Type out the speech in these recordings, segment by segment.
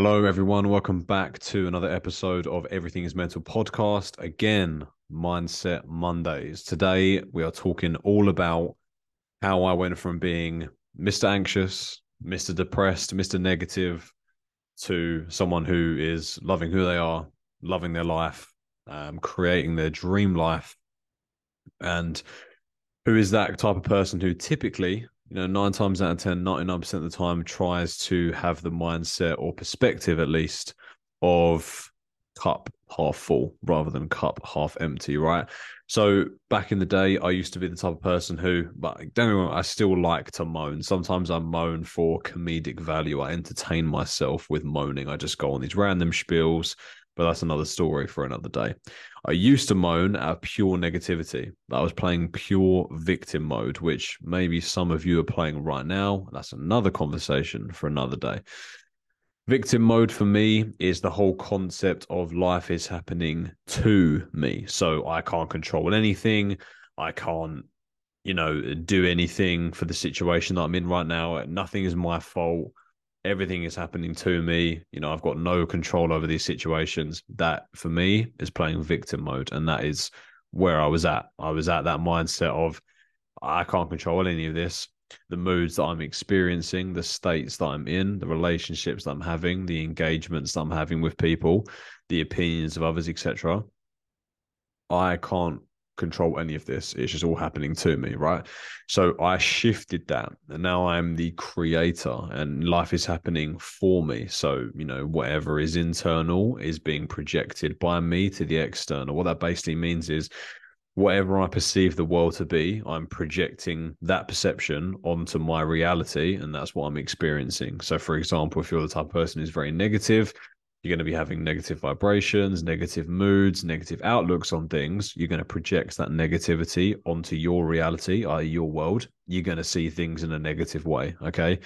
Hello, everyone. Welcome back to another episode of Everything is Mental podcast. Again, Mindset Mondays. Today, we are talking all about how I went from being Mr. Anxious, Mr. Depressed, Mr. Negative to someone who is loving who they are, loving their life, um, creating their dream life, and who is that type of person who typically you know, nine times out of 10, 99% of the time tries to have the mindset or perspective at least of cup half full rather than cup half empty, right? So back in the day, I used to be the type of person who, but don't wrong, I still like to moan. Sometimes I moan for comedic value. I entertain myself with moaning. I just go on these random spiels but that's another story for another day. I used to moan at pure negativity. I was playing pure victim mode, which maybe some of you are playing right now. That's another conversation for another day. Victim mode for me is the whole concept of life is happening to me. So I can't control anything. I can't, you know, do anything for the situation that I'm in right now. Nothing is my fault everything is happening to me. You know, I've got no control over these situations. That for me is playing victim mode. And that is where I was at. I was at that mindset of I can't control any of this. The moods that I'm experiencing, the states that I'm in, the relationships that I'm having, the engagements that I'm having with people, the opinions of others, etc. I can't control any of this. It's just all happening to me, right? So I shifted that. And now I'm the creator and life is happening for me. So, you know, whatever is internal is being projected by me to the external. What that basically means is whatever I perceive the world to be, I'm projecting that perception onto my reality, and that's what I'm experiencing. So, for example, if you're the type of person who's very negative, you're going to be having negative vibrations, negative moods, negative outlooks on things. You're going to project that negativity onto your reality, i.e., your world. You're going to see things in a negative way. Okay.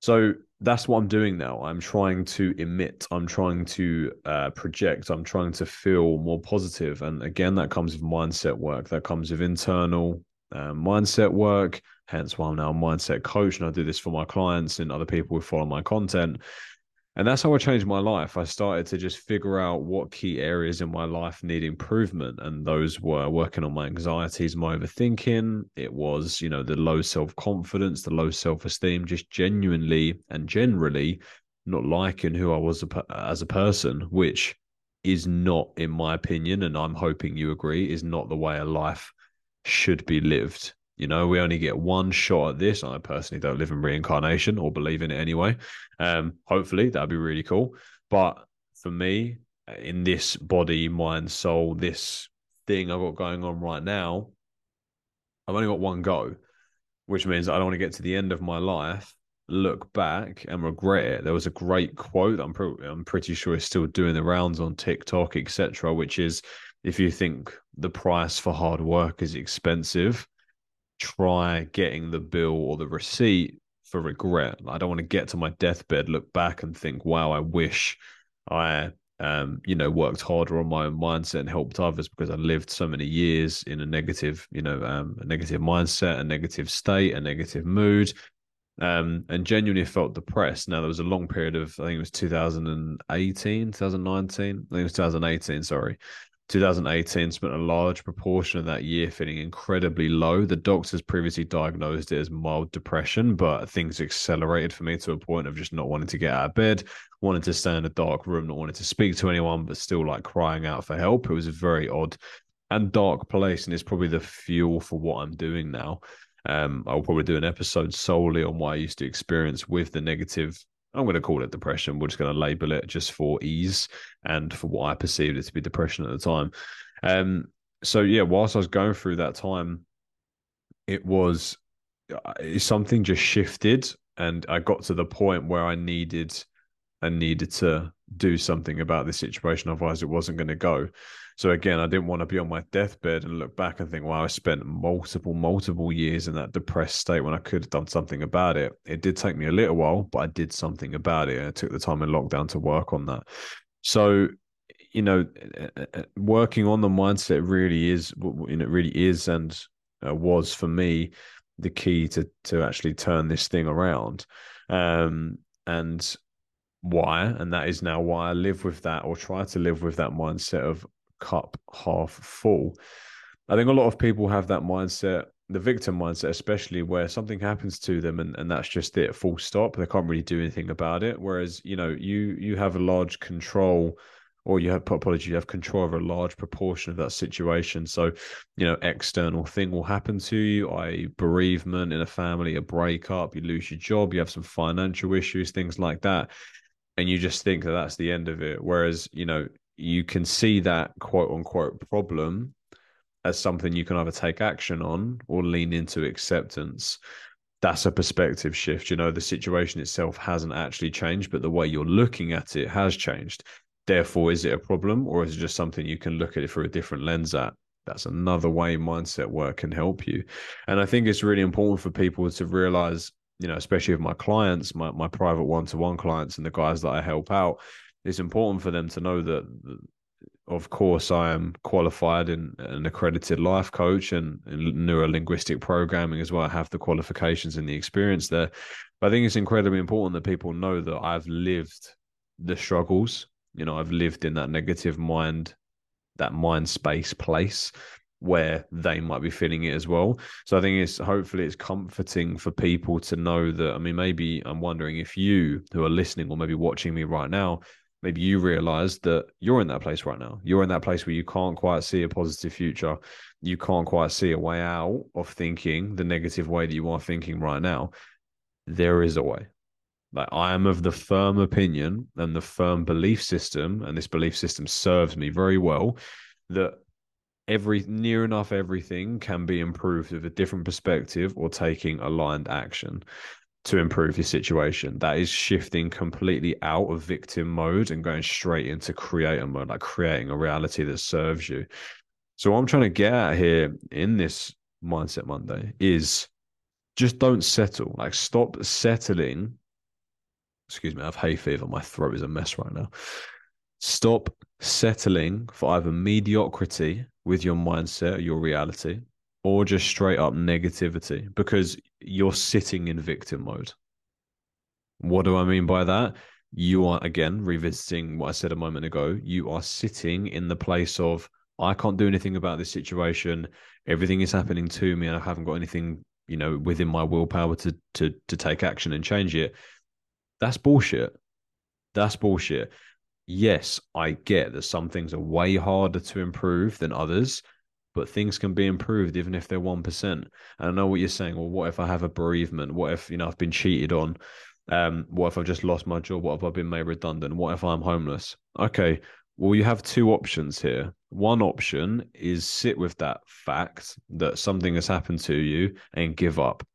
So that's what I'm doing now. I'm trying to emit, I'm trying to uh, project, I'm trying to feel more positive. And again, that comes with mindset work, that comes with internal uh, mindset work. Hence why I'm now a mindset coach. And I do this for my clients and other people who follow my content and that's how I changed my life. I started to just figure out what key areas in my life need improvement. And those were working on my anxieties, my overthinking. It was, you know, the low self confidence, the low self esteem, just genuinely and generally not liking who I was as a person, which is not, in my opinion, and I'm hoping you agree, is not the way a life should be lived. You know, we only get one shot at this. I personally don't live in reincarnation or believe in it anyway. Um, hopefully that'd be really cool. But for me, in this body, mind, soul, this thing I've got going on right now, I've only got one go, which means I don't want to get to the end of my life, look back and regret it. There was a great quote I'm, I'm pretty sure is still doing the rounds on TikTok, etc., which is if you think the price for hard work is expensive, try getting the bill or the receipt for regret. I don't want to get to my deathbed, look back and think, wow, I wish I um, you know, worked harder on my own mindset and helped others because I lived so many years in a negative, you know, um, a negative mindset, a negative state, a negative mood, um, and genuinely felt depressed. Now there was a long period of, I think it was 2018, 2019, I think it was 2018, sorry, 2018 spent a large proportion of that year feeling incredibly low. The doctors previously diagnosed it as mild depression, but things accelerated for me to a point of just not wanting to get out of bed, wanting to stay in a dark room, not wanting to speak to anyone, but still like crying out for help. It was a very odd and dark place, and it's probably the fuel for what I'm doing now. Um, I'll probably do an episode solely on what I used to experience with the negative I'm going to call it depression. We're just going to label it just for ease and for what I perceived it to be depression at the time. Um, so yeah, whilst I was going through that time, it was uh, something just shifted, and I got to the point where I needed, I needed to do something about this situation. Otherwise, it wasn't going to go. So again, I didn't want to be on my deathbed and look back and think, wow, I spent multiple, multiple years in that depressed state when I could have done something about it. It did take me a little while, but I did something about it. I took the time in lockdown to work on that. So, you know, working on the mindset really is, you know, really is and uh, was for me the key to to actually turn this thing around. Um, and why. And that is now why I live with that or try to live with that mindset of cup half full. I think a lot of people have that mindset, the victim mindset, especially where something happens to them and, and that's just it, full stop. They can't really do anything about it. Whereas, you know, you you have a large control or you have apology, you have control over a large proportion of that situation. So, you know, external thing will happen to you, i.e., bereavement in a family, a breakup, you lose your job, you have some financial issues, things like that, and you just think that that's the end of it. Whereas, you know, you can see that quote unquote problem as something you can either take action on or lean into acceptance. That's a perspective shift. You know, the situation itself hasn't actually changed, but the way you're looking at it has changed therefore is it a problem or is it just something you can look at it through a different lens at that's another way mindset work can help you and i think it's really important for people to realize you know especially with my clients my, my private one-to-one clients and the guys that i help out it's important for them to know that of course i am qualified in an accredited life coach and in neuro linguistic programming as well. I have the qualifications and the experience there. But i think it's incredibly important that people know that i've lived the struggles. You know, I've lived in that negative mind, that mind space place where they might be feeling it as well. So I think it's hopefully it's comforting for people to know that. I mean, maybe I'm wondering if you who are listening or maybe watching me right now, maybe you realize that you're in that place right now. You're in that place where you can't quite see a positive future. You can't quite see a way out of thinking the negative way that you are thinking right now. There is a way. Like I am of the firm opinion and the firm belief system, and this belief system serves me very well, that every near enough everything can be improved with a different perspective or taking aligned action to improve your situation. That is shifting completely out of victim mode and going straight into creator mode, like creating a reality that serves you. So what I'm trying to get at here in this mindset Monday is just don't settle. Like stop settling excuse me, I have hay fever. My throat is a mess right now. Stop settling for either mediocrity with your mindset, your reality, or just straight up negativity because you're sitting in victim mode. What do I mean by that? You are, again, revisiting what I said a moment ago, you are sitting in the place of, I can't do anything about this situation. Everything is happening to me, and I haven't got anything, you know, within my willpower to to to take action and change it. That's bullshit. That's bullshit. Yes, I get that some things are way harder to improve than others, but things can be improved even if they're 1%. And I know what you're saying. Well, what if I have a bereavement? What if, you know, I've been cheated on? Um, what if I've just lost my job? What if I've been made redundant? What if I'm homeless? Okay, well, you have two options here. One option is sit with that fact that something has happened to you and give up.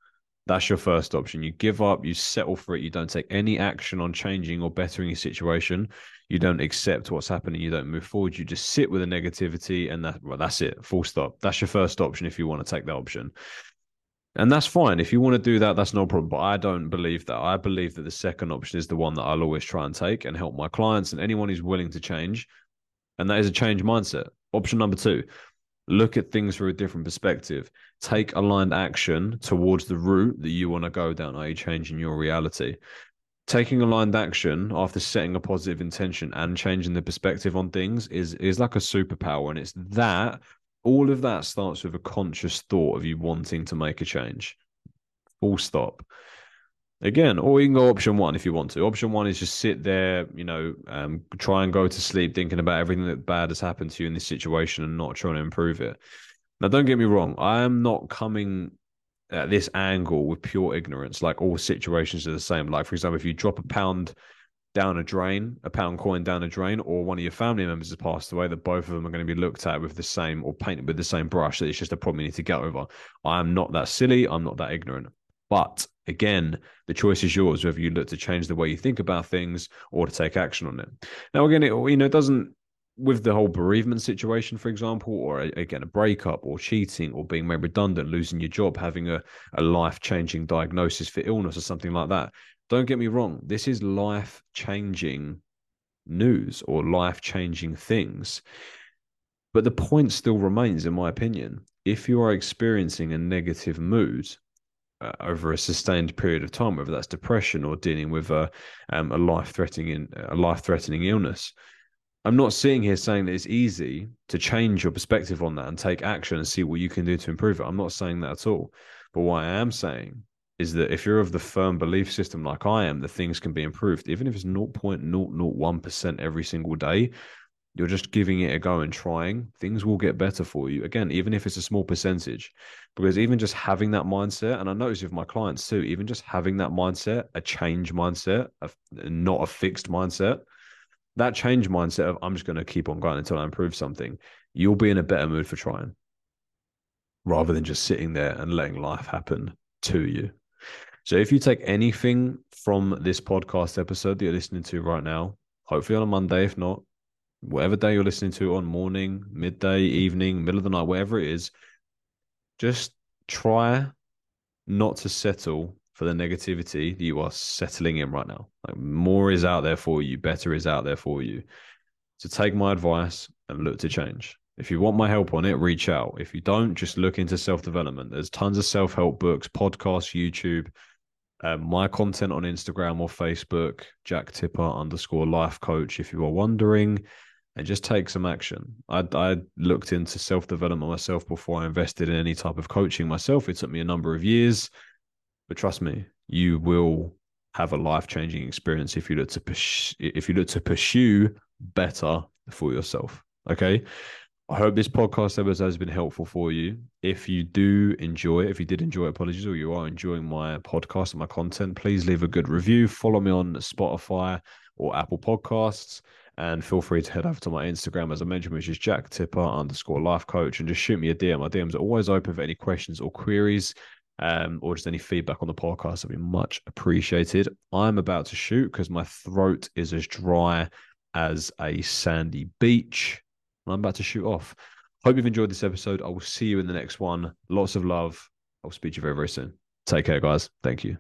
That's your first option. You give up, you settle for it, you don't take any action on changing or bettering your situation. You don't accept what's happening, you don't move forward, you just sit with the negativity and that well, that's it. Full stop. That's your first option if you want to take that option. And that's fine. If you want to do that, that's no problem. But I don't believe that. I believe that the second option is the one that I'll always try and take and help my clients and anyone who's willing to change. And that is a change mindset. Option number two, look at things from a different perspective, take aligned action towards the route that you want to go down, i.e., changing your reality. Taking aligned action after setting a positive intention and changing the perspective on things is is like a superpower, and it's that all of that starts with a conscious thought of you wanting to make a change. Full stop again, or you can go option one if you want to. Option one is just sit there, you know, um, try and go to sleep thinking about everything that bad has happened to you in this situation and not trying to improve it. Now, don't get me wrong, I am not coming at this angle with pure ignorance. Like all situations are the same. Like, for example, if you drop a pound down a drain, a pound coin down a drain, or one of your family members has passed away, that both of them are going to be looked at with the same or painted with the same brush. That it's just a problem you need to get over. I am not that silly. I'm not that ignorant. But again, the choice is yours whether you look to change the way you think about things or to take action on it. Now, again, it you know it doesn't with the whole bereavement situation, for example, or again a breakup or cheating or being made redundant, losing your job, having a, a life changing diagnosis for illness or something like that. Don't get me wrong, this is life changing news or life changing things. But the point still remains, in my opinion, if you are experiencing a negative mood, uh, over a sustained period of time, whether that's depression or dealing with a um, a life threatening a life threatening illness. I'm not sitting here saying that it's easy to change your perspective on that and take action and see what you can do to improve it. I'm not saying that at all. But what I am saying is that if you're of the firm belief system like I am, that things can be improved, even if it's 0.001% every single day, you're just giving it a go and trying, things will get better for you. Again, even if it's a small percentage, because even just having that mindset, and I notice with my clients too, even just having that mindset, a change mindset, a, not a fixed mindset, that change mindset of I'm just going to keep on going until I improve something, you'll be in a better mood for trying rather than just sitting there and letting life happen to you. So if you take anything from this podcast episode that you're listening to right now, hopefully on a Monday, if not, whatever day you're listening to on morning, midday, evening, middle of the night, whatever it is, just try not to settle for the negativity that you are settling in right now. Like more is out there for you, better is out there for you. So take my advice and look to change. If you want my help on it, reach out. If you don't, just look into self development. There's tons of self help books, podcasts, YouTube, um, my content on Instagram or Facebook, Jack Tipper underscore life coach. If you are wondering, and just take some action. I, I looked into self development myself before I invested in any type of coaching myself. It took me a number of years, but trust me, you will have a life changing experience if you look to if you look to pursue better for yourself. Okay. I hope this podcast episode has been helpful for you. If you do enjoy it, if you did enjoy apologies, or you are enjoying my podcast and my content, please leave a good review. Follow me on Spotify or Apple Podcasts. And feel free to head over to my Instagram, as I mentioned, which is Jack Tipper underscore life coach, and just shoot me a DM. My DMs are always open for any questions or queries. Um, or just any feedback on the podcast would be much appreciated. I'm about to shoot because my throat is as dry as a sandy beach. I'm about to shoot off. Hope you've enjoyed this episode. I will see you in the next one. Lots of love. I'll speak to you very, very soon. Take care, guys. Thank you.